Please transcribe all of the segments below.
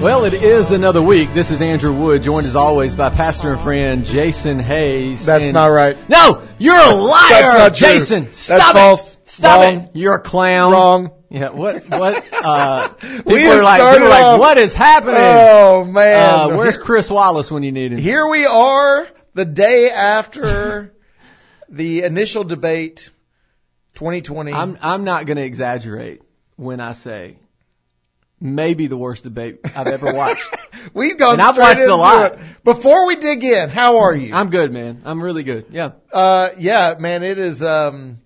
Well, it is another week. This is Andrew Wood, joined as always by pastor and friend Jason Hayes. That's And- not right. No, you're a liar, That's not true. Jason. That's Stop false. it. Stop Wrong. it. You're a clown. Wrong. Yeah. What? What? Uh, people We are like, people are like, what is happening? Oh man, uh, where's Chris Wallace when you need him? Here we are, the day after the initial debate, 2020. I'm I'm not going to exaggerate when I say maybe the worst debate I've ever watched. We've gone and I've watched a lot. it. Before we dig in, how are you? I'm good, man. I'm really good. Yeah. Uh, yeah, man, it is. Um,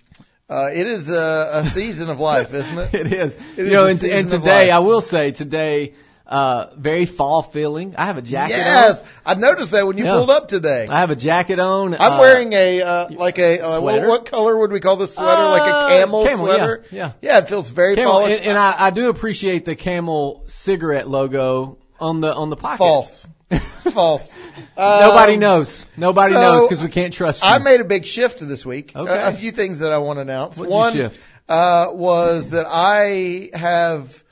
uh, it is a, a season of life, isn't it? It is. It you is know, and, and today. I will say today, uh, very fall feeling. I have a jacket Yes, on. I noticed that when you Yeah. pulled up today. I have a jacket on. I'm uh, wearing a uh, like a uh, what, what color would we call this sweater? like a Uh, camel, camel, sweater. yeah, yeah. yeah. It feels very camel, fall. and, and I, I do appreciate the camel cigarette logo on the on the pocket. false, false. Nobody Um, knows. Nobody so, knows because we can't trust you. I made a big shift this week. Okay. A, a few things that I want to announce. What'd you One shift? Uh, was that I have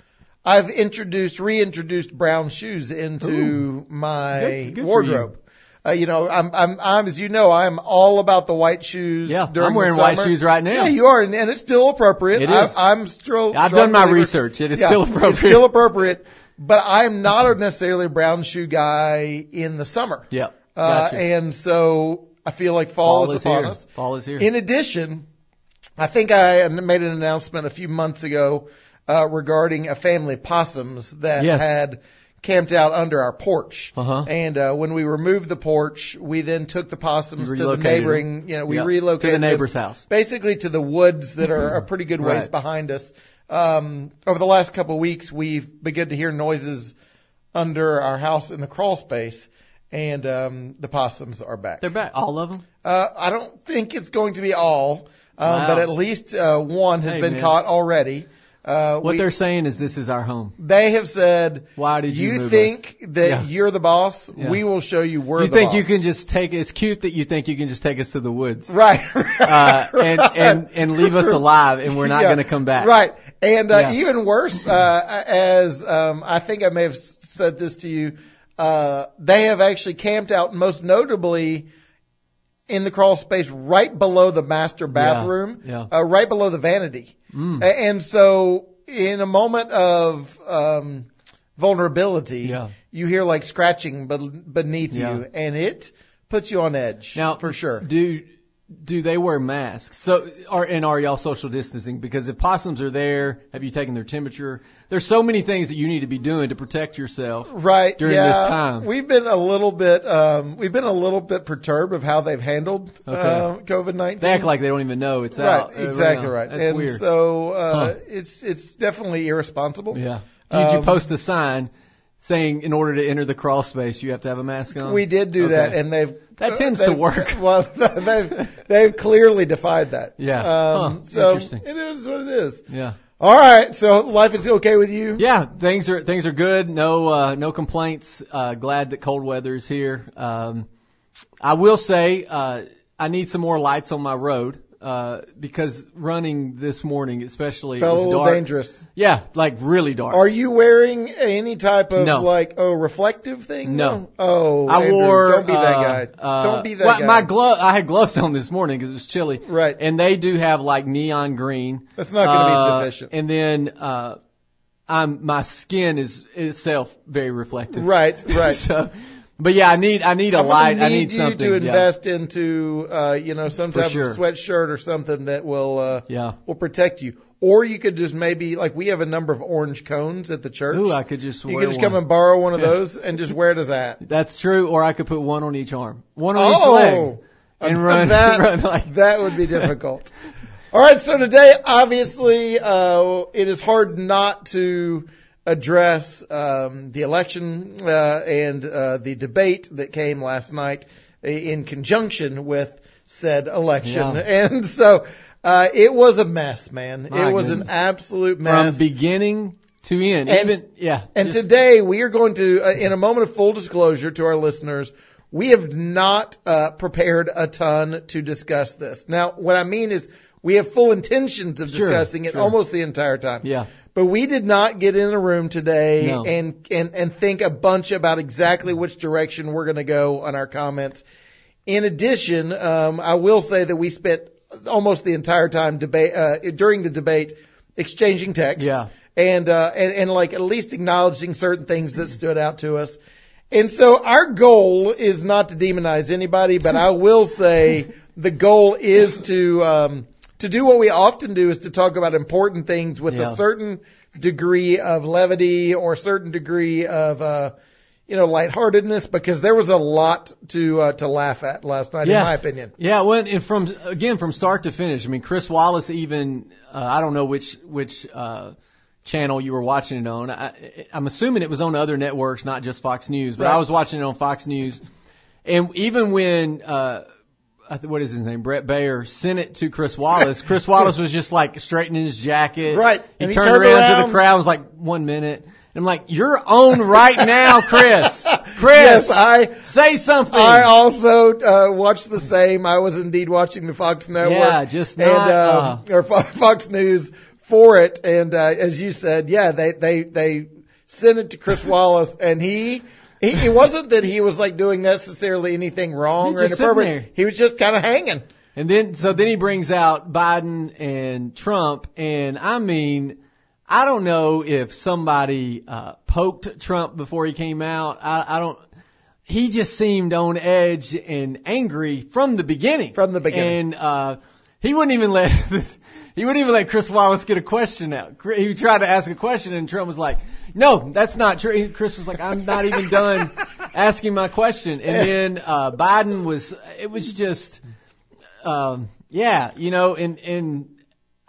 I've introduced reintroduced brown shoes into my Good- good wardrobe. Uh, you know, I'm, I'm, I'm, as you know, I'm all about the white shoes. Yeah, I'm wearing white shoes right now. Yeah, you are, and, and it's still appropriate. It I, is. I'm still. I've done my believer- research. It is Yeah, still It's appropriate. still appropriate, but I'm not necessarily a brown shoe guy in the summer. Yep. Uh, Gotcha. and so I feel like fall, Fall is is upon here. us. Fall is here. In addition, I think I made an announcement a few months ago uh, regarding a family of possums that Yes. had camped out under our porch. Uh-huh. And uh, when we removed the porch, we then took the possums to the neighboring. them. You know, we Yep. relocated To the them neighbor's house. basically to the woods that are a pretty good ways Right. behind us. Um, over the last couple of weeks, we've begun to hear noises under our house in the crawl space, and um, the possums are back. They're back. All of them. Uh, I don't think it's going to be all, um, Wow. but at least uh, one has Hey, been man. caught already. Uh, What we- they're saying is this is our home. they have said, Why did you move think that Yeah. you're the boss? Yeah. We will show you we're you the think boss. you can just take it's cute that you think you can just take us to the woods right, uh, and and and leave us alive and we're not Yeah. going to come back Right. And uh, even worse, uh, as um, I think I may have said this to you, uh, they have actually camped out, most notably in the crawl space right below the master bathroom, yeah. Uh, right below the vanity. Mm. And so, in a moment of um, vulnerability, Yeah. you hear like scratching beneath Yeah. you, and it puts you on edge. now for sure. do do they wear masks so are and are y'all social distancing because if possums are there have you taken their temperature there's so many things that you need to be doing to protect yourself right during yeah. this time. We've been a little bit um we've been a little bit perturbed of how they've handled Okay. uh, COVID nineteen. they act like they don't even know it's right, out exactly right. that's and weird so uh Huh. it's it's definitely irresponsible. yeah did you um, post a sign saying in order to enter the crawl space you have to have a mask on We did do that, and they've That tends to work. Well, they've they've clearly defied that. Yeah. Um, Huh. So Interesting. it is what it is. yeah All right. So life is okay with you. Yeah, things are things are good. No uh, no complaints. Uh, glad that cold weather is here. Um, I will say uh, I need some more lights on my road uh, because running this morning, especially, Felt it a was little dark. dangerous. Yeah, like really dark. Are you wearing any type of No. like oh reflective thing? No. Oh, I Andrew, wore. Don't be that uh, guy. uh, don't be that well, guy. My glove. I had gloves on this morning because it was chilly. Right. And they do have like neon green. That's not going to Uh, be sufficient. And then uh, I'm my skin is itself very reflective. Right. Right. so, but yeah, I need I need a light. need I need you something. to yeah. invest into, uh, you know, some type sure. of sweatshirt or something that will, uh, Yeah. will protect you. Or you could just maybe, like, we have a number of orange cones at the church. Ooh, I could just you could just one. come and borrow one of those and just wear it as that. That's true. Or I could put one on each arm, one on each Oh, leg, and run, that, run like that would be difficult. All right. So today, obviously, uh, it is hard not to address, um, the election, uh, and, uh, the debate that came last night in conjunction with said election. Yeah. And so, uh, it was a mess, man. My it was an goodness. absolute from mess. beginning to end. And- Even yeah. And just- today we are going to, uh, in a moment of full disclosure to our listeners, we have not uh, prepared a ton to discuss this. Now, what I mean is we have full intentions of Sure, discussing it sure. almost the entire time. Yeah. But we did not get in a room today No. and, and, and think a bunch about exactly which direction we're going to go on our comments. In addition, um, I will say that we spent almost the entire time debate, uh, during the debate exchanging text. Yeah. And, uh, and, and like at least acknowledging certain things that stood out to us. And so our goal is not to demonize anybody, but I will say the goal is to, um, to do what we often do is to talk about important things with Yeah. a certain degree of levity or a certain degree of, uh, you know, lightheartedness because there was a lot to, uh, to laugh at last night, in my opinion. Yeah, well, and from again from start to finish. I mean, Chris Wallace even uh, I don't know which which uh, channel you were watching it on. I, I'm assuming it was on other networks, not just Fox News. But Right. I was watching it on Fox News, and even when uh, what is his name, Bret Baier, sent it to Chris Wallace. Chris Wallace was just like straightening his jacket. Right. He, And he turned, turned around, to the crowd. Was like one minute. And I'm like, you're on right now, Chris. Chris, Yes, I, say something. I also uh, watched the same. I was indeed watching the Fox Network. Yeah, just and not, uh, or Fox News for it. And uh, as you said, yeah, they they they sent it to Chris Wallace, and he. He, it wasn't that he was like doing necessarily anything wrong or inappropriate. He was just kind of hanging. And then, so then he brings out Biden and Trump, and I mean, I don't know if somebody uh, poked Trump before he came out. I, I don't. He just seemed on edge and angry from the beginning. From the beginning. and uh, he wouldn't even let this. He wouldn't even let Chris Wallace get a question out. He tried to ask a question, and Trump was like, "No, that's not true." Chris was like, "I'm not even done asking my question." And then uh, Biden was. It was just um, yeah, you know, and and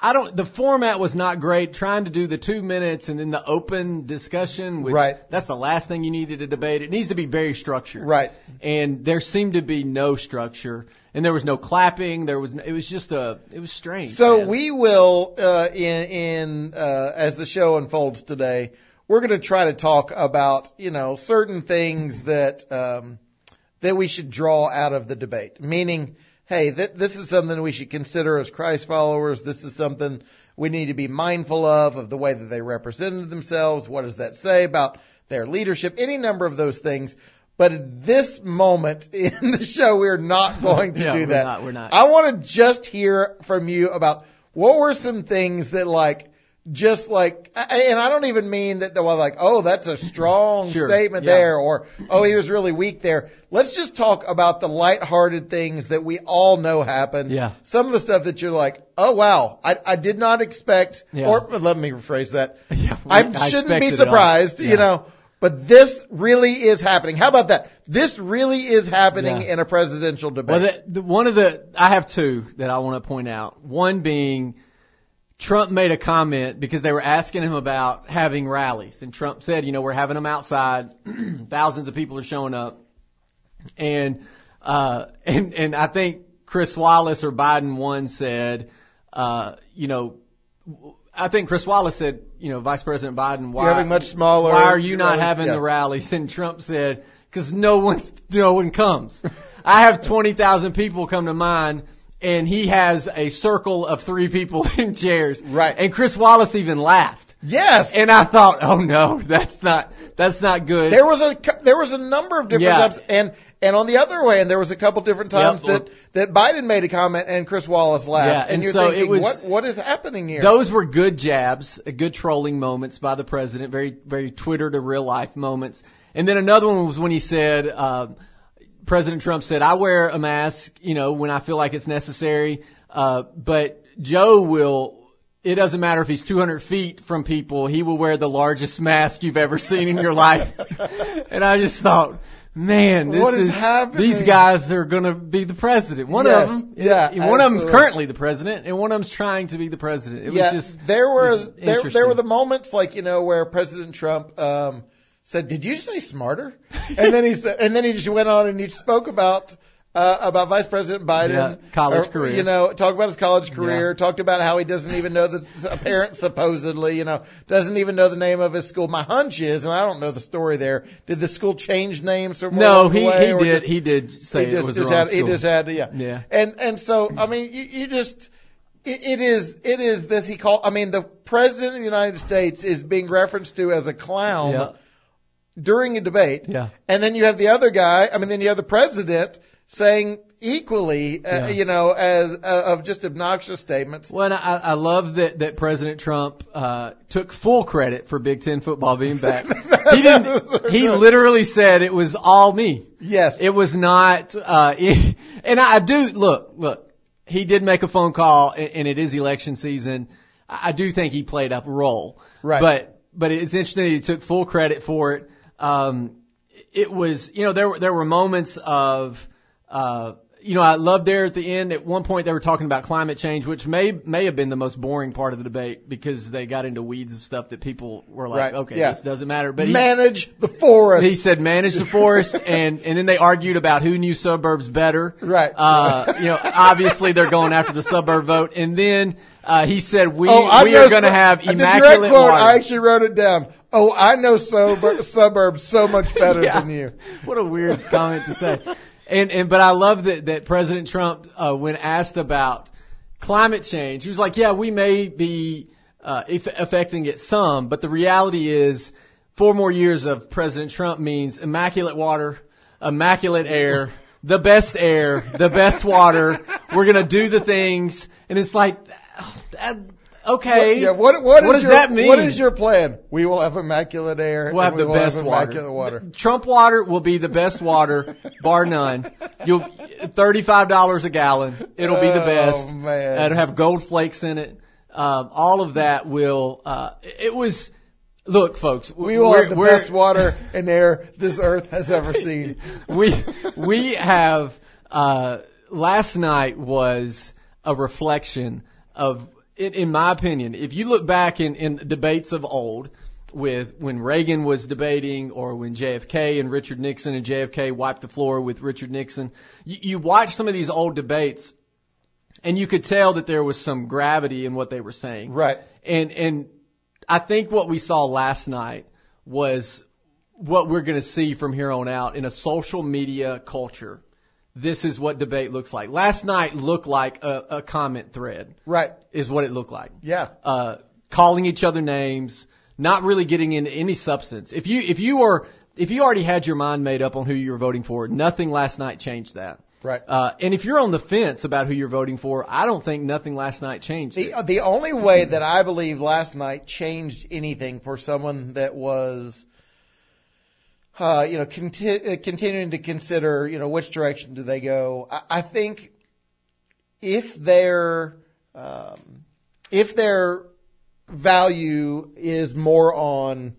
I don't. The format was not great. Trying to do the two minutes and then the open discussion, which Right. that's the last thing you needed to debate. It needs to be very structured, Right. And there seemed to be no structure, and there was no clapping. There was. It was just a. It was strange. So man. we will, uh, in, in, uh, as the show unfolds today, we're going to try to talk about, you know, certain things that, um, that we should draw out of the debate. Meaning, hey, th- this is something we should consider as Christ followers. This is something we need to be mindful of, of the way that they represented themselves. What does that say about their leadership? Any number of those things. But at this moment in the show, we're not going to do we're that. not- we're not. I want to just hear from you about what were some things that like, just like, and I don't even mean that they were like, oh, that's a strong Sure, statement yeah. there, or oh, he was really weak there. Let's just talk about the lighthearted things that we all know happen. Yeah. Some of the stuff that you're like, oh wow, I, I did not expect, Yeah. or let me rephrase that. Yeah, I I shouldn't be it all. surprised, Yeah. you know. But this really is happening. How about that? This really is happening in a presidential debate. Well, the, the, one of the I have two that I want to point out. One being Trump made a comment because they were asking him about having rallies, and Trump said, you know, we're having them outside. Thousands of people are showing up, and uh, and and I think Chris Wallace or Biden one said, uh, you know. I think Chris Wallace said, you know, Vice President Biden, why, You're having much smaller why are you not rallies, having yeah. the rallies? And Trump said, because no one, no one comes. I have 20,000 people come to mine and he has a circle of three people in chairs. Right. And Chris Wallace even laughed. yes. And I thought, oh no, that's not, that's not good. There was a there was a number of different Yeah. times, and and on the other way, and there was a couple different times Yep, that that Biden made a comment and Chris Wallace laughed, Yeah, and, and you're so it thinking, was- what what is happening here? Those were good jabs, uh, good trolling moments by the president, very, very Twitter to real life moments. And then another one was when he said, um, President Trump said, I wear a mask, you know, when I feel like it's necessary, uh, but Joe will, it doesn't matter if he's 200 feet from people, he will wear the largest mask you've ever seen in your life. and I just thought, man, this What is happening? these guys are going to be the president. One Yes, of them, yeah, one of them's absolutely. currently the president, and one of them's trying to be the president. It yeah, was just there were there there were the moments like you know where President Trump um, said, "Did you say smarter?" And then he said, and then he just went on and he spoke about. Uh, about Vice President Biden, Yeah, college or, career. You know, talked about his college career. Yeah. Talked about how he doesn't even know the parent supposedly, you know, doesn't even know the name of his school. My hunch is, and I don't know the story there. Did the school change names or no, he he did he did say he it was just the wrong had, he just had, yeah. Yeah. And, and so, I mean, you, you just, it, it is it is this he called. I mean, the president of the United States is being referenced to as a clown Yeah. During a debate. Yeah. And then you have the other guy. I mean, then you have the president saying equally, uh, Yeah. you know, as uh, of just obnoxious statements. Well, and I, I love that, that President Trump uh, took full credit for Big Ten football being back. he didn't. He literally said it was all me. Yes. It was not. Uh, and I do look. Look, he did make a phone call, and, and it is election season. I I do think he played up a role. Right. But but it's interesting. He took full credit for it. Um, it was you know there were there were moments of uh, you know I loved there at the end. At one point they were talking about climate change, which may may have been the most boring part of the debate because they got into weeds of stuff that people were like, Right, okay, yeah. this doesn't matter. But he, Manage the forest. he said manage the forest, and and then they argued about who knew suburbs better. Right. Uh, you know, obviously they're going after the suburb vote, and then uh, he said we Oh, we are going to su- have the direct immaculate quote, water. I actually wrote it down. Oh, I know sub- suburbs so much better Yeah. than you. What a weird comment to say. And and but I love that that President Trump, uh, when asked about climate change, he was like, "Yeah, we may be uh, affecting it some, but the reality is, four more years of President Trump means immaculate water, immaculate air." The best air, the best water. We're gonna do the things, and it's like, that, okay. Yeah, what what, does your, that mean? What is your plan? We will have immaculate air. We'll have we the will best have water. water. Trump water will be the best water, bar none. You'll thirty-five dollars a gallon. It'll be the best. Oh, best. man. It'll have gold flakes in it. Um, all of that will. Uh, it was. Look, folks. We will have the best water and air this earth has ever seen. we we have uh, last night was a reflection of in, in my opinion if you look back in, in debates of old with when Reagan was debating or when JFK and Richard Nixon and JFK wiped the floor with Richard Nixon you, you watch some of these old debates and you could tell that there was some gravity in what they were saying Right. and and I think what we saw last night was what we're going to see from here on out in a social media culture. This is what debate looks like. Last night looked like a, a comment thread, Right. is what it looked like. Yeah. Uh, calling each other names, not really getting into any substance. If you if you were if you already had your mind made up on who you were voting for, nothing last night changed that. Right. Uh, and if you're on the fence about who you're voting for, I don't think nothing last night changed. it. The the only way that I believe last night changed anything for someone that was, uh, you know, conti- uh, continuing to consider, you know, which direction do they go? I, I think if their um, if their value is more on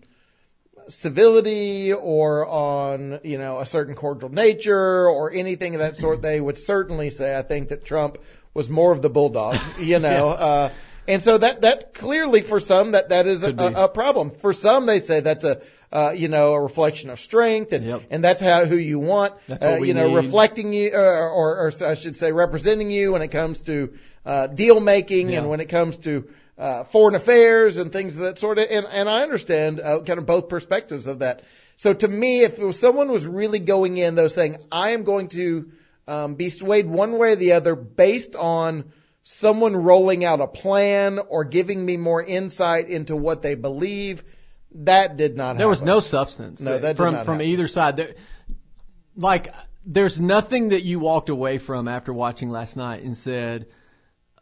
civility or on you know a certain cordial nature or anything of that sort, they would certainly say I think that Trump was more of the bulldog, you know. uh, and so that that clearly for some that that is a, Could be. a, a problem. For some, they say that's a uh, you know a reflection of strength, and Yep. and that's how who you want. Uh, you know, need. reflecting you, uh, or, or I should say, representing you when it comes to uh, deal making Yeah. and when it comes to uh, foreign affairs and things of that sort of. And and I understand uh, kind of both perspectives of that. So to me, if was someone was really going in though saying, I am going to um, be swayed one way or the other based on someone rolling out a plan or giving me more insight into what they believe, that did not happen. There was no substance No, that did from from happen. either side. There, like, there's nothing that you walked away from after watching last night and said,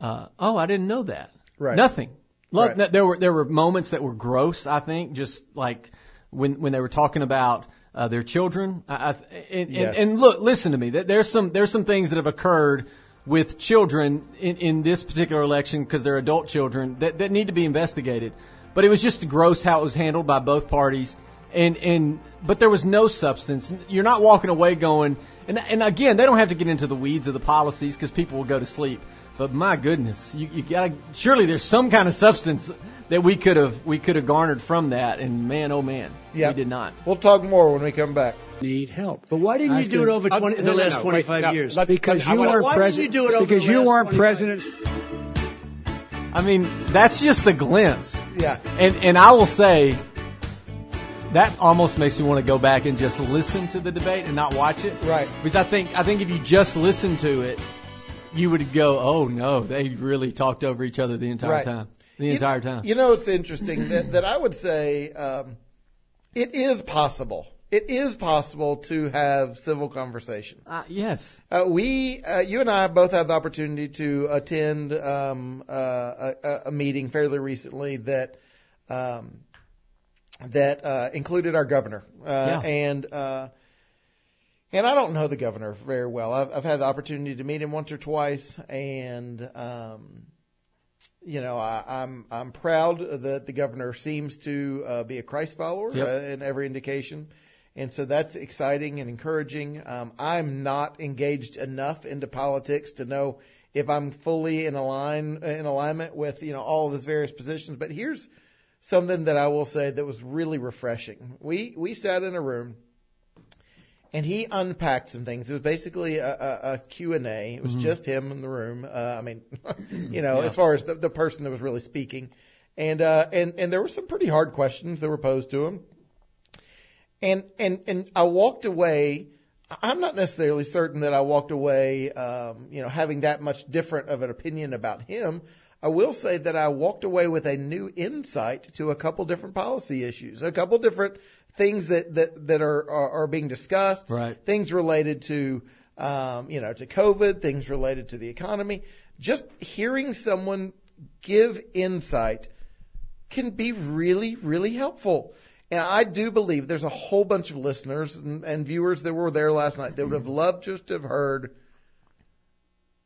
uh, "Oh, I didn't know that." Right. Nothing. Look, Right. there were there were moments that were gross. I think just like when when they were talking about uh, their children. I, I, and, Yes. and, and look, listen to me. There- There's some there's some things that have occurred with children in, in this particular election because they're adult children that, that need to be investigated. But it was just gross how it was handled by both parties. And, and, but there was no substance. You're not walking away going, and, and again, they don't have to get into the weeds of the policies because people will go to sleep. But my goodness, you, you gotta, surely there's some kind of substance that we could have, we could have garnered from that. And man, oh man, Yeah. we did not. We'll talk more when we come back. need help. But why didn't I you do it over Uh, 20, no, the no, last no, 25 no, years? let- because you wanna- weren't president. didn't you do it over because you last weren't president. I mean, that's just the glimpse. Yeah. And and I will say that almost makes me want to go back and just listen to the debate and not watch it. Right. Because I think I think if you just listen to it, you would go, oh no, they really talked over each other the entire Right. time. The You- entire time. You know, it's interesting that, that I would say um, it is possible. It is possible to have civil conversation. Uh, yes. Uh, we, uh, you and I both had the opportunity to attend um, uh, a, a meeting fairly recently that um, that uh, included our governor, uh, Yeah. and uh, and I don't know the governor very well. I've, I've had the opportunity to meet him once or twice, and um, you know, I, I'm I'm proud that the governor seems to uh, be a Christ follower Yep. uh, in every indication, and so that's exciting and encouraging. Um, I'm not engaged enough into politics to know if I'm fully in align in alignment with you know all of his various positions. But here's something that I will say that was really refreshing. We we sat in a room. And he unpacked some things. It was basically a, a, a Q&A. It was just him in the room. Uh, I mean, you know, Yeah. as far as the, the person that was really speaking. And, uh, and, and there were some pretty hard questions that were posed to him. And, and, and I walked away. I'm not necessarily certain that I walked away, um, you know, having that much different of an opinion about him. I will say that I walked away with a new insight to a couple different policy issues, a couple different things that, that, that are, are, are being discussed Right. things related to um, you know to COVID, things related to the economy. Just hearing someone give insight can be really, really helpful. And I do believe there's a whole bunch of listeners and, and viewers that were there last night that would have loved just to have heard,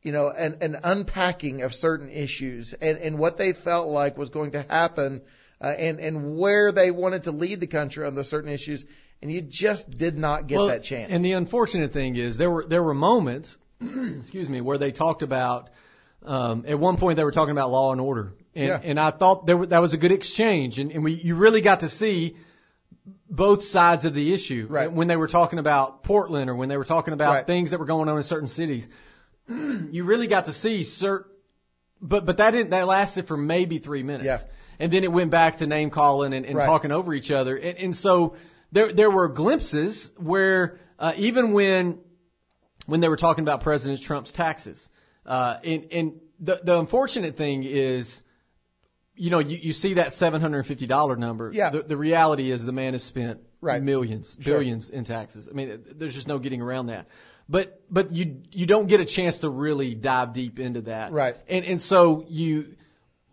you know, an, an unpacking of certain issues and, and what they felt like was going to happen uh, and, and where they wanted to lead the country on those certain issues. And you just did not get Well, that chance. And the unfortunate thing is there were there were moments, excuse me, where they talked about. Um, at one point, they were talking about law and order, and, Yeah. and I thought there were, that was a good exchange, and, and we you really got to see both sides of the issue Right. when they were talking about Portland or when they were talking about Right. things that were going on in certain cities. you really got to see certain, but but that didn't that lasted for maybe three minutes, Yeah. and then it went back to name calling and, and Right. talking over each other, and, and so there there were glimpses where uh, even when when they were talking about President Trump's taxes, uh, and and the the unfortunate thing is. You know, you, you see that seven hundred and fifty dollar number. Yeah. The, the reality is the man has spent Right. millions, Sure. billions in taxes. I mean, there's just no getting around that. But but you you don't get a chance to really dive deep into that. Right. And and so you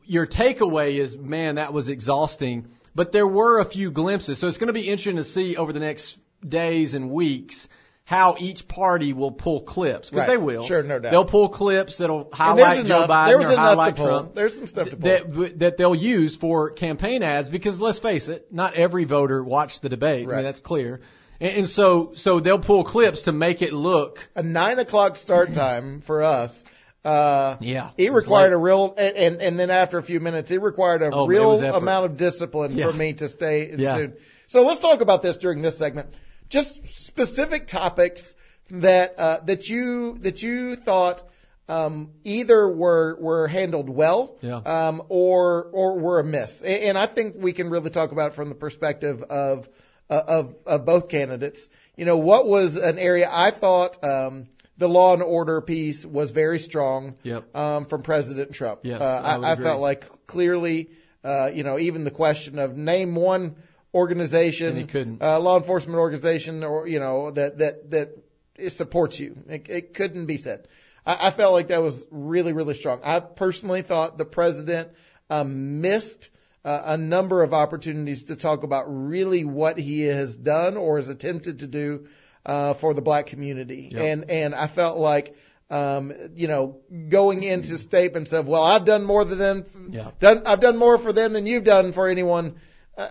your takeaway is, man, that was exhausting. But there were a few glimpses. So it's going to be interesting to see over the next days and weeks how each party will pull clips because Right. they will. Sure, no doubt. They'll pull clips that'll highlight there's Joe enough, Biden there was or enough to highlight pull. Trump There's some stuff to pull. that that they'll use for campaign ads because let's face it, not every voter watched the debate. I Right. mean, that's clear. And, and so so they'll pull clips to make it look a nine o'clock start time for us. Uh, Yeah, it required a real, and, and and then after a few minutes, it required a Oh, real amount of discipline Yeah. for me to stay in Yeah. tune. So let's talk about this during this segment. Just specific topics that uh, that you that you thought um, either were were handled well, Yeah. um, or or were amiss. And, and I think we can really talk about it from the perspective of uh, of of both candidates. You know, what was an area I thought um, the law and order piece was very strong Yep. um, from President Trump. Yes, uh, I I, I felt like clearly, uh, you know, even the question of name one organization, And he couldn't. uh, law enforcement organization, or you know that that that it supports you. It, it couldn't be said. I, I felt like that was really really strong. I personally thought the president um, missed. Uh, a number of opportunities to talk about really what he has done or has attempted to do uh, for the black community, Yep. and and I felt like um, you know going into statements of well I've done more than them, Yeah. done I've done more for them than you've done for anyone. Uh,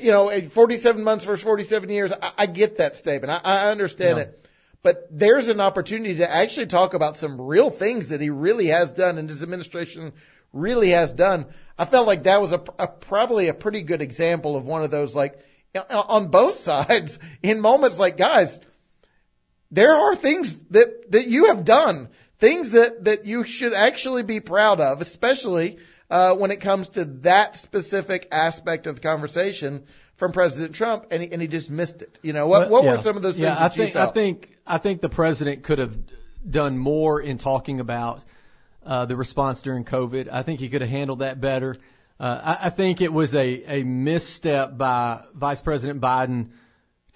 you know, at 47 months versus 47 years, I, I get that statement. I, I understand Yeah. it. But there's an opportunity to actually talk about some real things that he really has done and his administration really has done. I felt like that was a, a probably a pretty good example of one of those like on both sides in moments like guys, there are things that, that you have done, things that, that you should actually be proud of, especially uh, when it comes to that specific aspect of the conversation from President Trump, and he, and he just missed it. You know, what, what yeah. were some of those things yeah, I think? I think I think the president could have done more in talking about uh, the response during COVID. I think he could have handled that better. Uh, I, I think it was a, a misstep by Vice President Biden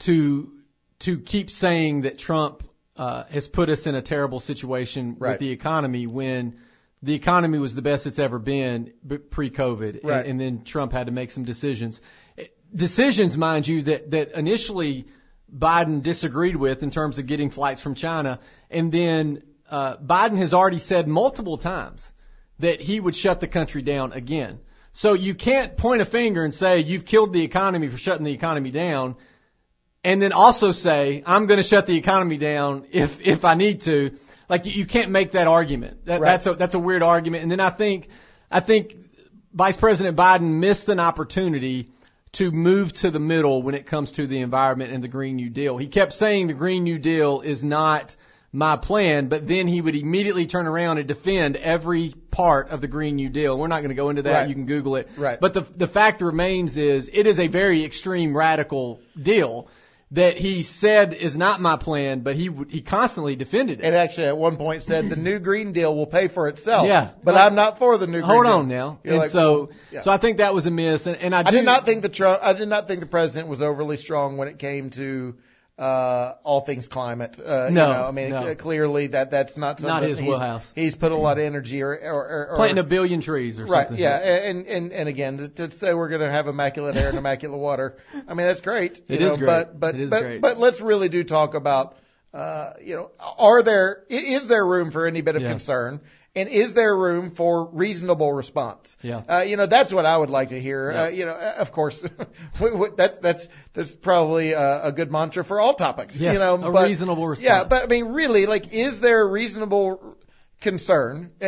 to to keep saying that Trump uh, has put us in a terrible situation Right. with the economy when the economy was the best it's ever been pre-COVID, Right. and, and then Trump had to make some decisions. Decisions, mind you, that that initially Biden disagreed with in terms of getting flights from China, and then uh, Biden has already said multiple times that he would shut the country down again. So you can't point a finger and say you've killed the economy for shutting the economy down and then also say I'm going to shut the economy down if if I need to. Like you, you can't make that argument. That, Right. That's a that's a weird argument. And then I think I think Vice President Biden missed an opportunity to move to the middle when it comes to the environment and the Green New Deal. He kept saying the Green New Deal is not my plan, but then he would immediately turn around and defend every part of the Green New Deal. We're not going to go into that. Right. You can Google it. Right. But the the fact remains is it is a very extreme radical deal that he said is not my plan, but he would- he constantly defended it. And actually, at one point said the new Green Deal will pay for itself. Yeah. But. I'm not for the new Green Hold Deal. on now. You're and like, so well, yeah. so I think that was a miss. And, and I, I do did not think the Trump. I did not think the president was overly strong when it came to uh, all things climate. Uh, No, you know, I mean, no. clearly that that's not something Not his he's, wheelhouse. He's put a lot of energy or or, or, or planting a billion trees or Right, something. yeah, and and and again, to, say we're going to have immaculate air and immaculate water, I mean that's great. You It know, is great. But but but, great. but let's really do talk about, uh, you know, are there is there room for any bit of Yeah. concern, and is there room for reasonable response? Yeah. Uh, you know, that's what I would like to hear. Yeah. Uh, you know, uh, of course, we- we- that's that's that's probably a, a good mantra for all topics. Yes, you know, a but- reasonable response. Yeah, but I mean, really, like, is there a reasonable concern? I-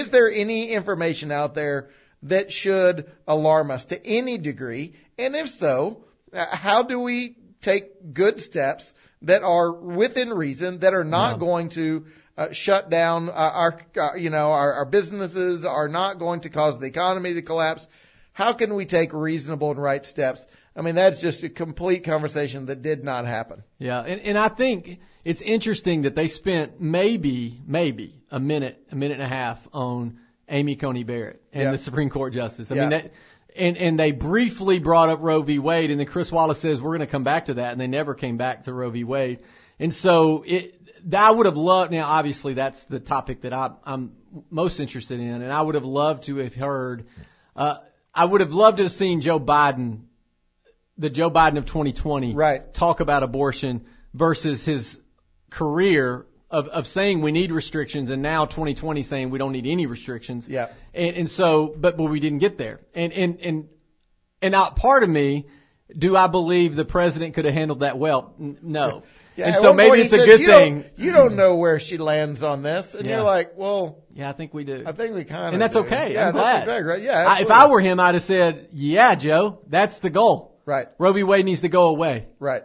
Is there any information out there that should alarm us to any degree? And if so, uh, how do we take good steps that are within reason, that are not Yeah. going to uh, shut down our, our, you know, our, our businesses, are not going to cause the economy to collapse? How can we take reasonable and right steps? I mean, that's just a complete conversation that did not happen. Yeah, and, and I think it's interesting that they spent maybe, maybe a minute, a minute and a half on Amy Coney Barrett and Yeah. the Supreme Court justice. I Yeah. mean, that, and, and they briefly brought up Roe v. Wade, and then Chris Wallace says, we're going to come back to that, and they never came back to Roe v. Wade. And so it, I would have loved, now obviously that's the topic that I, I'm most interested in, and I would have loved to have heard, uh, I would have loved to have seen Joe Biden the Joe Biden of 2020 Right. talk about abortion versus his career of, of saying we need restrictions and now 2020 saying we don't need any restrictions. Yeah. And, and so, but, but we didn't get there. And, and, and, and out part of me, do I believe the president could have handled that well? No. Yeah, and so maybe it's a says, good you thing. Don't, you don't know where she lands on this, and Yeah. you're like, well, Yeah, I think we do. I think we kind of. and that's okay. Yeah, I'm that's glad. exactly right. Yeah, I, if. I were him, I'd have said, yeah, Joe, that's the goal. right, Roe v. Wade needs to go away. right.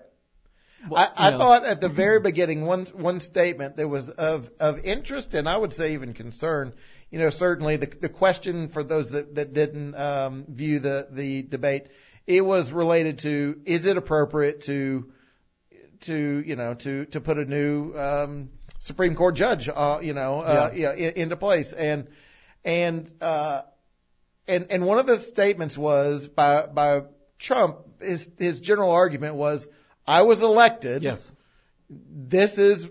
Well, I, I know. thought at the very beginning one one statement that was of of interest and I would say even concern. You know, certainly the the question for those that that didn't um, view the the debate, it was related to is it appropriate to to you know to to put a new um, Supreme Court judge uh, you know uh, Yeah. you know, in, into place and and uh, and and one of the statements was by by Trump his his general argument was I was elected Yes. this is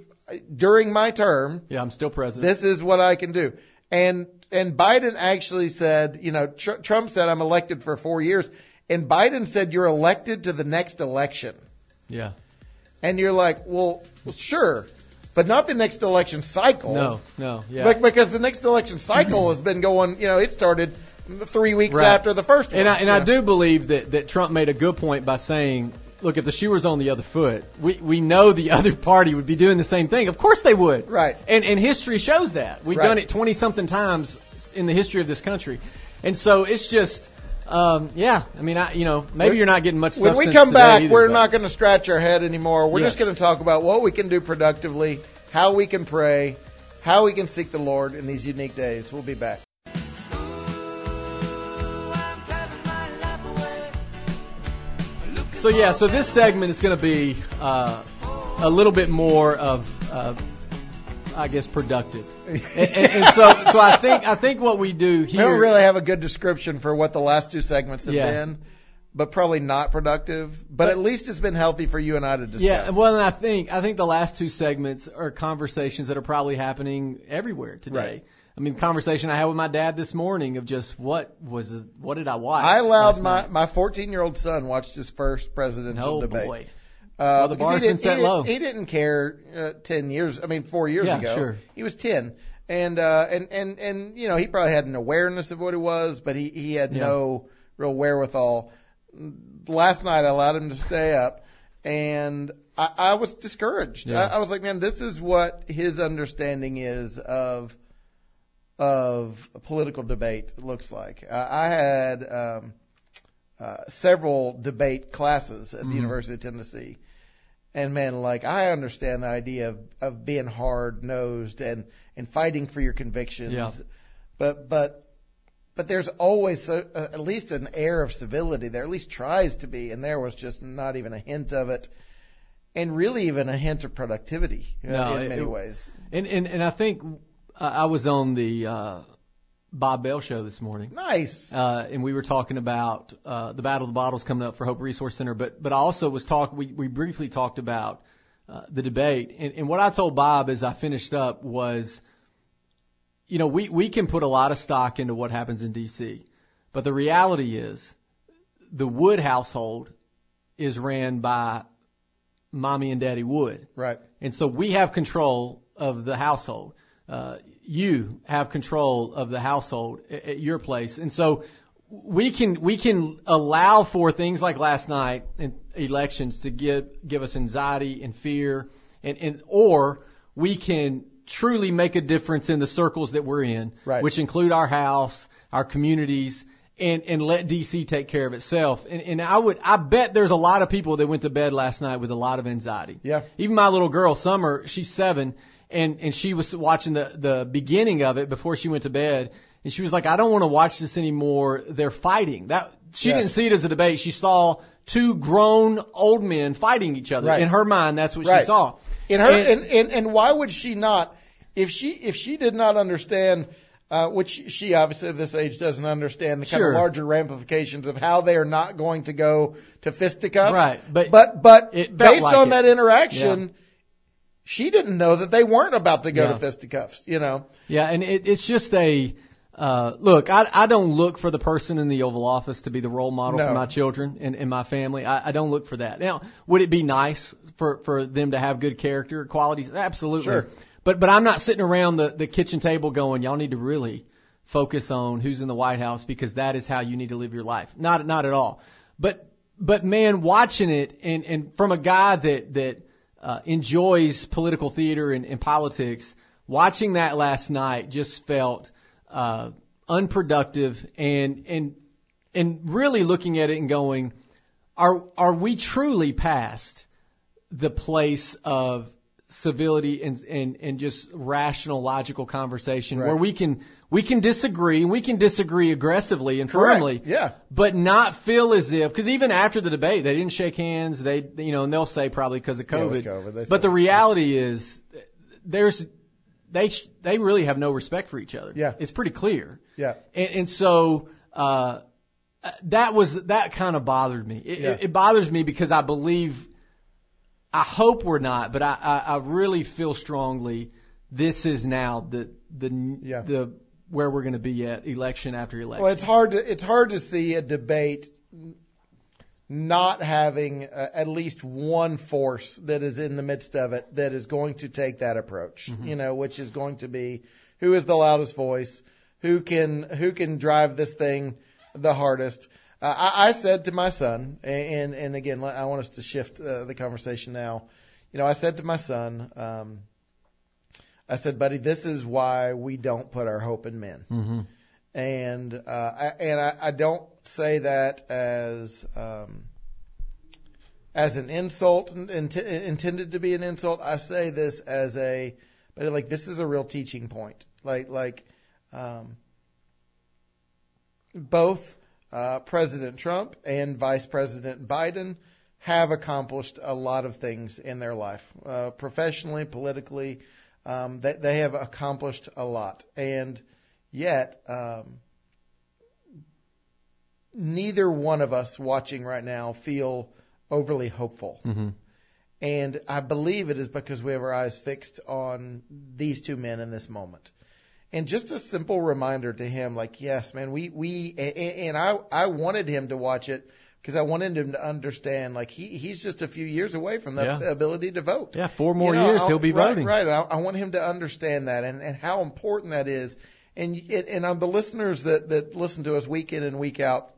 during my term Yeah, I'm still president. this is what I can do and and Biden actually said you know Tr- Trump said I'm elected for 4 years and Biden said you're elected to the next election yeah. And you're like well, well sure but not the next election cycle No, no, yeah. Bec- because the next election cycle has been going you know it started 3 weeks Right. after the first one And I, and I do believe that, that Trump made a good point by saying, look, if the shoe was on the other foot, we, we know the other party would be doing the same thing. Of course they would. Right. And, and history shows that. We've Right. done it 20 something times in the history of this country. And so it's just, um, yeah, I mean, I, you know, maybe When- you're not getting much When we come back, either, we're but- not going to scratch our head anymore. We're just going to talk about what we can do productively, how we can pray, how we can seek the Lord in these unique days. We'll be back. So yeah, so this segment is going to be uh, a little bit more of uh, I guess, productive. and, and, and so, so I think, I think what we do We here. don't really have a good description for what the last two segments have Yeah. been, but probably not productive. But, at least it's been healthy for you and I to discuss. Yeah, well, and I think I think the last two segments are conversations that are probably happening everywhere today. Right. I mean, the conversation I had with my dad this morning of just what was it, what did I watch? I allowed my night? my 14 year old son watched his first presidential oh debate. boy, Uh, the because bar's he been didn't- set he, low. He didn't care uh, ten years. I mean, four years Yeah, ago. sure. He was ten, and uh, and and and you know he probably had an awareness of what he was, but he he had Yeah. no real wherewithal. Last night I allowed him to stay up, and I, I was discouraged. Yeah. I, I was like, man, this is what his understanding is of of political debate looks like. Uh, I had um, uh, several debate classes at the Mm-hmm. University of Tennessee. And man, like I understand the idea of, of being hard nosed and, and fighting for your convictions. Yeah. But, but, but there's always a, a, at least an air of civility there, at least tries to be. And there was just not even a hint of it. And really even a hint of productivity uh, No, in many it- ways. and and and I think I was on the uh, Bob Bell show this morning. Nice. uh, and we were talking about uh, the Battle of the Bottles coming up for Hope Resource Center. But but I also was talk. We we briefly talked about uh, the debate, and, and what I told Bob as I finished up was, you know, we we can put a lot of stock into what happens in D.C., but the reality is, the Wood household is ran by mommy and daddy Wood. Right. And so we have control of the household. Uh, you have control of the household at, at your place. And so we can, we can allow for things like last night in elections to give, give us anxiety and fear and, and, or we can truly make a difference in the circles that we're in, Right. which include our house, our communities, and, and let DC take care of itself. And, and I would, I bet there's a lot of people that went to bed last night with a lot of anxiety. Yeah. Even my little girl, Summer, she's seven, and, and she was watching the, the beginning of it before she went to bed. And she was like, I don't want to watch this anymore. They're fighting. That, she Yeah. didn't see it as a debate. She saw two grown old men fighting each other. Right. In her mind, that's what Right. she saw. In her, And- and, and, and why would she not, if she, if she did not understand, uh, which she obviously at this age doesn't understand the kind Sure. of larger ramifications of how they are not going to go to fisticuffs. Right, but but, but based like on it. that interaction, Yeah. She didn't know that they weren't about to go Yeah. to fisticuffs, you know? Yeah, and it, it's just a uh, look. I, I don't look for the person in the Oval Office to be the role model No. for my children and, and my family. I, I don't look for that. Now, would it be nice for for them to have good character qualities? Absolutely. Sure. But but I'm not sitting around the the kitchen table going, y'all need to really focus on who's in the White House because that is how you need to live your life. Not not at all. But but man, watching it and and from a guy that that uh, enjoys political theater and, and politics, watching that last night just felt uh, unproductive and and and really looking at it and going, are are we truly past the place of civility and and, and just rational logical conversation Right. where we can we can disagree and we can disagree aggressively and Correct. firmly Yeah. but not feel as if because even after the debate they didn't shake hands they you know and they'll say probably because of COVID, was COVID. But the reality is there's they they really have no respect for each other Yeah. it's pretty clear Yeah. and, and so uh, that was that kind of bothered me. It, Yeah. it bothers me because I believe, I hope we're not, but I, I, I really feel strongly this is now the the Yeah. the where we're going to be at election after election. Well, it's hard to it's hard to see a debate not having uh, at least one force that is in the midst of it that is going to take that approach. Mm-hmm. You know, which is going to be who is the loudest voice, who can who can drive this thing the hardest. Uh, I, I said to my son, and and again, I want us to shift uh, the conversation now. You know, I said to my son, um, I said, buddy, this is why we don't put our hope in men hmm and uh, I, and I, I don't say that as um, as an insult int- intended to be an insult. I say this as a but like this is a real teaching point. Like like um, both uh, President Trump and Vice President Biden have accomplished a lot of things in their life, uh, professionally, politically. Um, they, they have accomplished a lot, and yet um, neither one of us watching right now feel overly hopeful. Mm-hmm. And I believe it is because we have our eyes fixed on these two men in this moment. And just a simple reminder to him, like, yes, man, we, we, and I, I wanted him to watch it because I wanted him to understand, like, he, he's just a few years away from the Yeah. ability to vote. Yeah, four more You know, years I'll- he'll be right, voting. Right. I, I want him to understand that and, and how important that is. And, and, and on the listeners that, that listen to us week in and week out,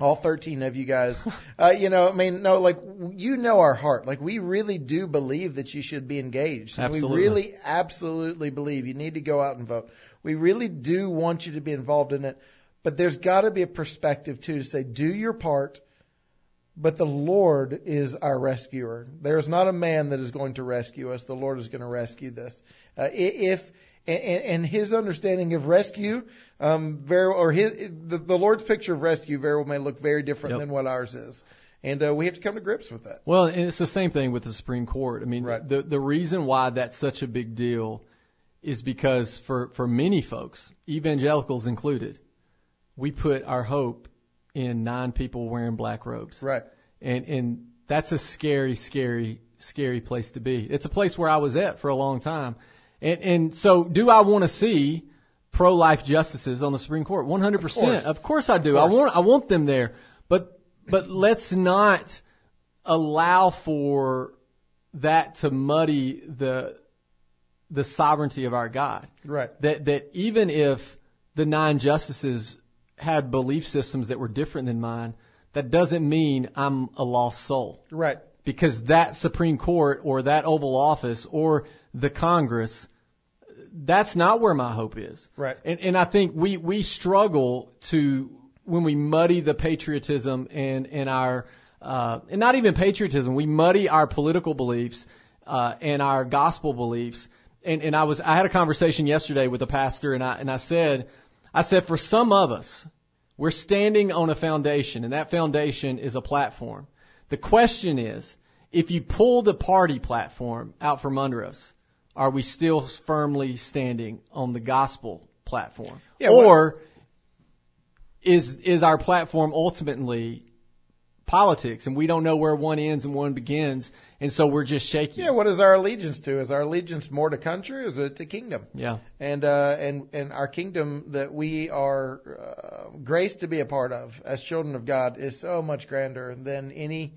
all 13 of you guys, uh, you know, I mean, no, like, you know our heart. Like, we really do believe that you should be engaged. And Absolutely. We really absolutely believe you need to go out and vote. We really do want you to be involved in it. But there's got to be a perspective, too, to say, do your part, but the Lord is our rescuer. There's not a man that is going to rescue us. The Lord is going to rescue this. Uh, if and, and his understanding of rescue, um, very or his the, the Lord's picture of rescue very well may look very different Yep. than what ours is, and uh, we have to come to grips with that. Well, and it's the same thing with the Supreme Court. I mean, Right. the the reason why that's such a big deal is because for for many folks, evangelicals included, we put our hope in nine people wearing black robes. Right. And and that's a scary, scary, scary place to be. It's a place where I was at for a long time. And and so do I want to see pro life justices on the Supreme Court? 100%. Of course I do. I want I want them there. But but let's not allow for that to muddy the the sovereignty of our God. Right. That that even if the nine justices had belief systems that were different than mine, that doesn't mean I'm a lost soul. Right. Because that Supreme Court or that Oval Office or the Congress, that's not where my hope is. Right. And, and I think we, we struggle to, when we muddy the patriotism and, and our, uh, and not even patriotism, we muddy our political beliefs, uh, and our gospel beliefs. And, and I was, I had a conversation yesterday with a pastor and I, and I said, I said, for some of us, we're standing on a foundation and that foundation is a platform. The question is, if you pull the party platform out from under us, are we still firmly standing on the gospel platform? Yeah, well- or is is our platform ultimately politics and we don't know where one ends and one begins and so we're just shaking. Yeah. What is our allegiance to? Is our allegiance more to country or is it to kingdom? Yeah. and uh, and and our kingdom that we are uh, graced to be a part of as children of God is so much grander than any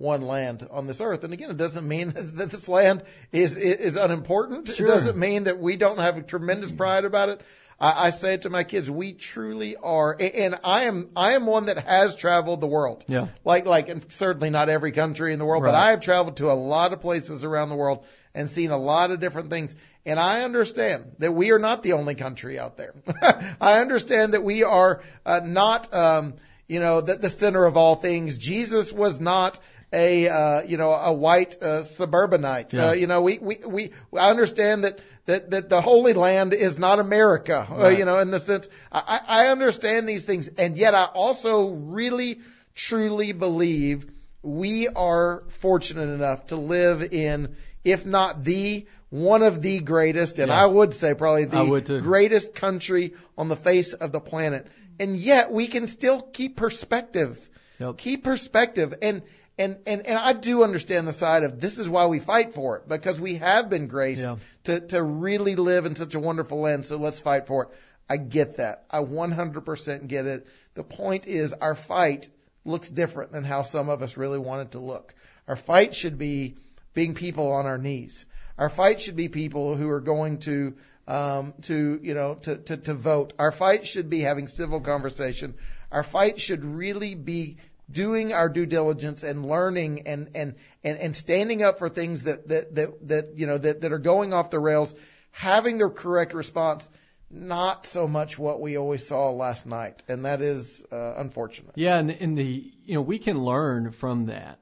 one land on this earth. And again, it doesn't mean that, this land is is unimportant. Sure. It doesn't mean that we don't have a tremendous pride about it. I, I say it to my kids, we truly are, and I am I am one that has traveled the world. Yeah. Like like, and certainly not every country in the world, but I have traveled to a lot of places around the world and seen a lot of different things. And I understand that we are not the only country out there. I understand that we are uh, not, um, you know, the, the center of all things. Jesus was not a, uh, you know, a white uh, suburbanite. Yeah. Uh, you know, we, we, we, I understand that, that, that the Holy Land is not America, uh, you know, in the sense, I, I I understand these things. And yet I also really, truly believe we are fortunate enough to live in, if not the, one of the greatest, and Yeah. I would say probably the greatest country on the face of the planet. And yet we can still keep perspective. Yep. Keep perspective. And, and, and, and I do understand the side of this is why we fight for it, because we have been graced Yeah. to, to really live in such a wonderful land. So let's fight for it. I get that. I 100% get it. The point is our fight looks different than how some of us really want it to look. Our fight should be being people on our knees. Our fight should be people who are going to um, to you know to, to to vote. Our fight should be having civil conversation. Our fight should really be doing our due diligence and learning and and and, and standing up for things that that that that you know that that are going off the rails, having the correct response. Not so much what we always saw last night, and that is uh, unfortunate. Yeah, and, the you know we can learn from that.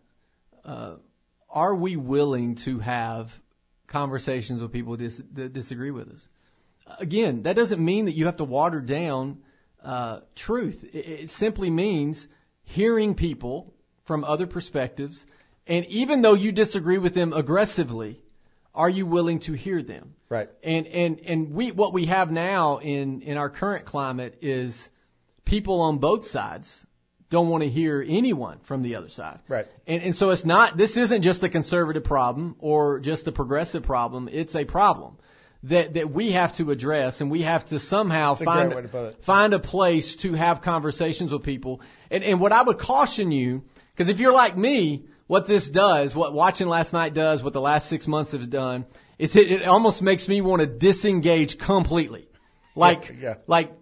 Uh, are we willing to have conversations with people dis- that disagree with us? Again, that doesn't mean that you have to water down uh, truth. It, it simply means hearing people from other perspectives, and even though you disagree with them aggressively, Are you willing to hear them? Right. And and and we what we have now in in our current climate is people on both sides don't want to hear anyone from the other side. Right. And and so it's not this isn't just a conservative problem or just a progressive problem. It's a problem that that we have to address and we have to somehow a find to find a place to have conversations with people. And and what I would caution you because if you're like me, what this does, what watching last night does, what the last six months has done, is it, it almost makes me want to disengage completely. Like, Yeah, yeah. like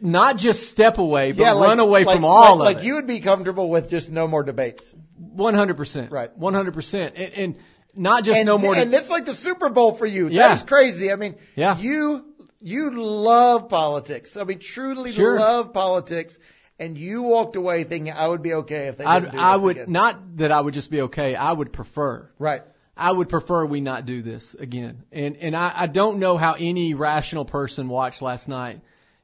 not just step away, but Yeah, like- run away like- from all like, of like it. Like you would be comfortable with just no more debates. One hundred percent. Right. One hundred percent. And and not just and, no more. And it's like the Super Bowl for you. Yeah. That is crazy. I mean, Yeah. you you love politics. I mean, truly Sure. love politics. And you walked away thinking I would be okay if they didn't I'd, do I would again. not that I would just be okay. I would prefer. Right. I would prefer we not do this again. And and I, I don't know how any rational person watched last night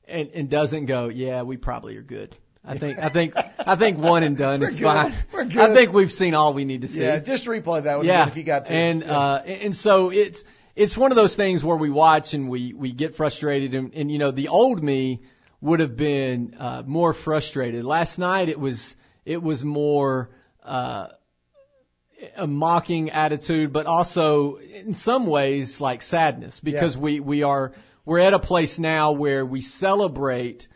and, and doesn't go, yeah, we probably are good. I think I think I think one and done is good. fine. We're I think we've seen all we need to see. Yeah. Just replay that one yeah. if you got to. And Yeah. uh and so it's it's one of those things where we watch and we we get frustrated and, and you know the old me would have been uh more frustrated. Last night it was it was more uh a mocking attitude, but also in some ways like sadness because Yeah. we, we are, we're at a place now where we celebrate,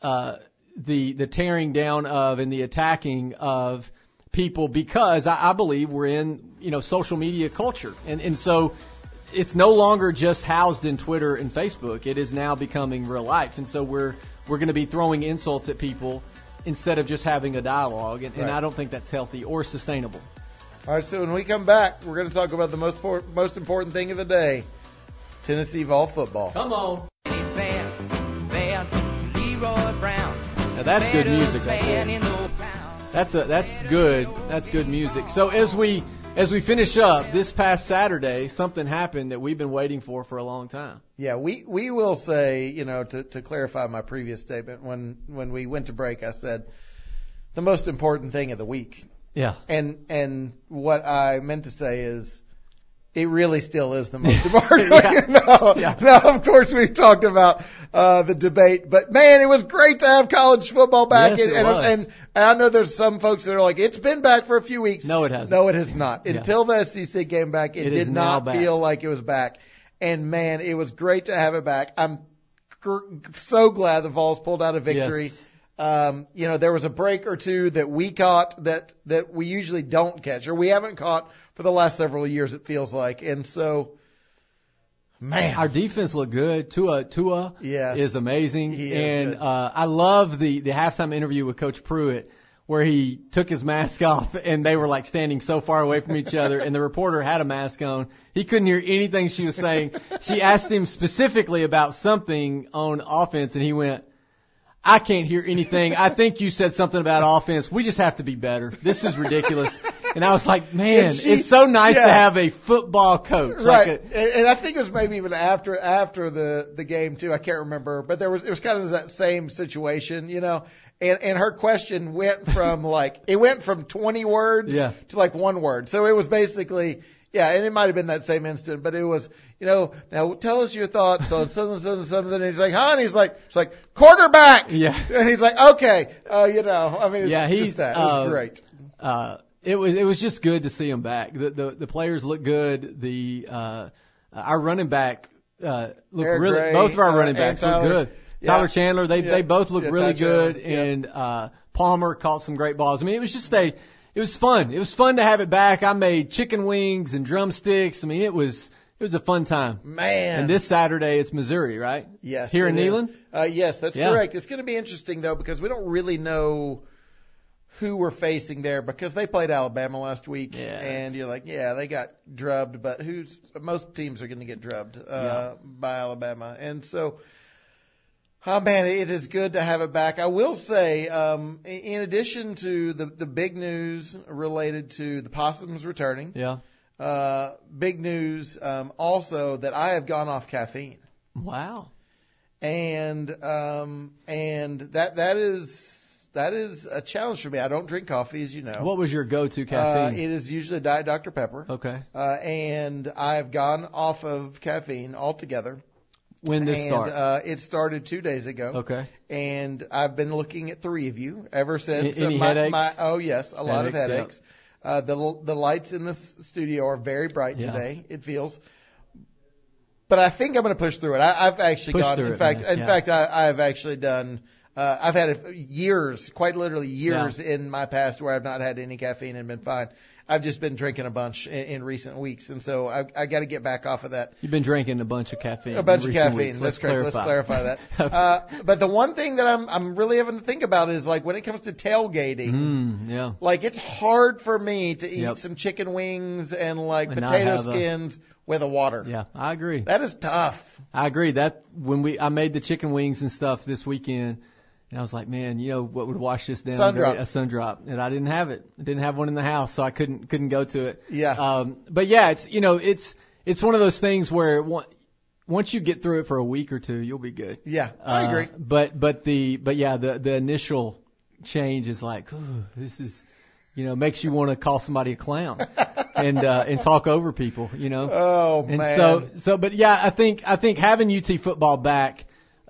uh, the, the tearing down of and the attacking of people because I, I believe we're in, you know, social media culture. And, and so it's no longer just housed in Twitter and Facebook. It is now becoming real life. And so we're, we're going to be throwing insults at people instead of just having a dialogue. And, and I don't think that's healthy or sustainable. All right. So when we come back, we're going to talk about the most most important thing of the day: Tennessee Vol football. Come on. That's good music right there. in the town. That's a that's good. That's good music. So as we as we finish up this past Saturday, something happened that we've been waiting for for a long time. Yeah, we we will say, you know, to to clarify my previous statement when when we went to break, I said the most important thing of the week. Yeah. And and what I meant to say is it really still is the most important. Yeah. no, Yeah. no, of course we talked about uh, the debate, but man, it was great to have college football back. Yes, and, it and, was. and and I know there's some folks that are like, it's been back for a few weeks. No, it hasn't. No, it has not. Yeah. Until the SEC came back, it, It did not feel like it was back. And man, it was great to have it back. I'm gr- so glad the Vols pulled out a victory. Yes. Um, you know, there was a break or two that we caught that, that we usually don't catch or we haven't caught for the last several years, it feels like. And so, man, Our defense looked good. Tua Tua Yes. is amazing, is and good. uh, I love the the halftime interview with Coach Pruitt where he took his mask off and they were like standing so far away from each other, and the reporter had a mask on. He couldn't hear anything she was saying. She asked him specifically about something on offense, and he went. I can't hear anything. I think you said something about offense. We just have to be better. This is ridiculous. And I was like, man, she- it's so nice to have a football coach. Like right. a, and, and I think it was maybe even after after the the game too. I can't remember, but there was it was kind of that same situation, you know. And and her question went from like it went from 20 words Yeah. to like one word. So it was basically yeah, and it might have been that same instant, but it was you know now tell us your thoughts on something something something. And he's like, huh? And he's like, it's like quarterback. Yeah. And he's like, okay, uh, you know, I mean, it's Yeah, he's, just that. It was uh, great. uh, it was it was just good to see him back. The the, the players look good. The uh, our running back uh, look Eric really. Gray, both of our uh, running backs look good. yeah. Tyler Chandler, they Yeah. they both look Yeah, really Tyler good, and uh, Palmer caught some great balls. I mean, it was just a it was fun. It was fun to have it back. I made chicken wings and drumsticks. I mean, it was it was a fun time. Man. And this Saturday it's Missouri, right? Yes. Here in. Neyland. Uh, yes, that's Yeah. correct. It's going to be interesting though because we don't really know who we're facing there because they played Alabama last week, Yeah, and you're like, yeah, they got drubbed, but who's most teams are going to get drubbed uh, by Alabama, and so. Oh man, it is good to have it back. I will say, um, in addition to the the big news related to the possums returning, Yeah. uh, big news um, also that I have gone off caffeine Wow. and um and that that is that is a challenge for me. I don't drink coffee, as you know. What was your go-to uh, caffeine? it is usually Diet Dr Pepper. okay. Uh, and I've gone off of caffeine altogether. When this and, start? Uh, it started two days ago. okay. And I've been looking at three of you ever since. Any my, headaches? My, oh yes, a lot of Headaches, yeah. Uh, the the lights in the studio are very bright Yeah. today. It feels. But I think I'm going to push through it. I, I've actually Push gone. In it, fact, man. in Yeah. fact, I, I've actually done. Uh, I've had years, quite literally years in my past where I've not had any caffeine and been fine. I've just been drinking a bunch in, in recent weeks, and so I, I got to get back off of that. You've been drinking a bunch of caffeine. A bunch of caffeine. weeks. Let's correct. Let's clarify that. Uh, but the one thing that I'm I'm really having to think about is like when it comes to tailgating. mm, yeah. Like it's hard for me to eat Yep. some chicken wings and like And potato have a- skins with a water. Yeah, I agree. That is tough. I agree. That when we I made the chicken wings and stuff this weekend, and I was like, man, you know what would wash this down? Sun drop. A sun drop, and I didn't have it. I didn't have one in the house, so I couldn't couldn't go to it. Yeah. Um, but yeah, it's you know it's it's one of those things where one, once you get through it for a week or two, you'll be good. Yeah, I Uh, agree. But but the but yeah, the the initial change is like, this is, you know, makes you want to call somebody a clown and uh, and talk over people, you know. Oh And man. so, so, but yeah, I think, I think having UT football back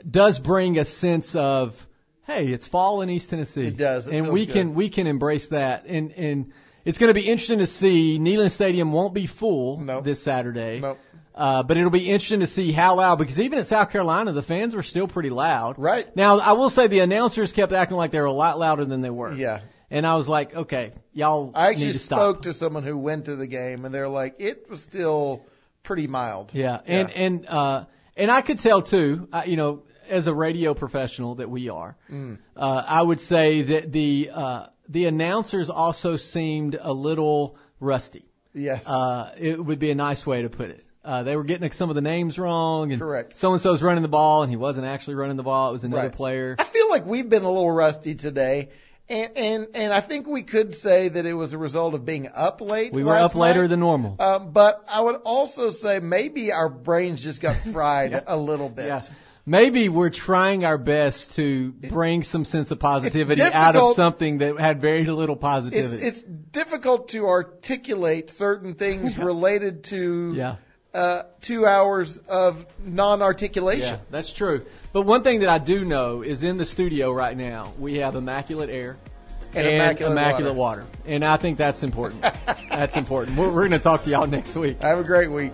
does bring a sense of, hey, it's fall in East Tennessee. It does. It and we good. can, we can embrace that. And, and it's going to be interesting to see. Neyland Stadium won't be full Nope. this Saturday. Nope. Uh, but it'll be interesting to see how loud, because even at South Carolina, the fans were still pretty loud. Right. Now, I will say the announcers kept acting like they were a lot louder than they were. Yeah. And I was like, okay, y'all I need actually to stop. spoke to someone who went to the game and they're like, it was still pretty mild. Yeah, and and uh, and I could tell too. I, you know, as a radio professional that we are, Mm. uh, I would say that the uh, the announcers also seemed a little rusty. Yes. Uh, it would be a nice way to put it. Uh, they were getting some of the names wrong, and Correct. so and so so's running the ball, and he wasn't actually running the ball. It was another Right. player. I feel like we've been a little rusty today. And, and and I think we could say that it was a result of being up late. We were up later night. than normal. Uh, but I would also say maybe our brains just got fried a little bit. Yeah. Maybe we're trying our best to bring some sense of positivity out of something that had very little It's positivity. it's difficult to articulate certain things related to yeah. Uh, two hours of non-articulation. Yeah, that's true. But one thing that I do know is in the studio right now, we have immaculate air And immaculate water. And I think that's important. that's important. We're, we're going to talk to y'all next week. Have a great week.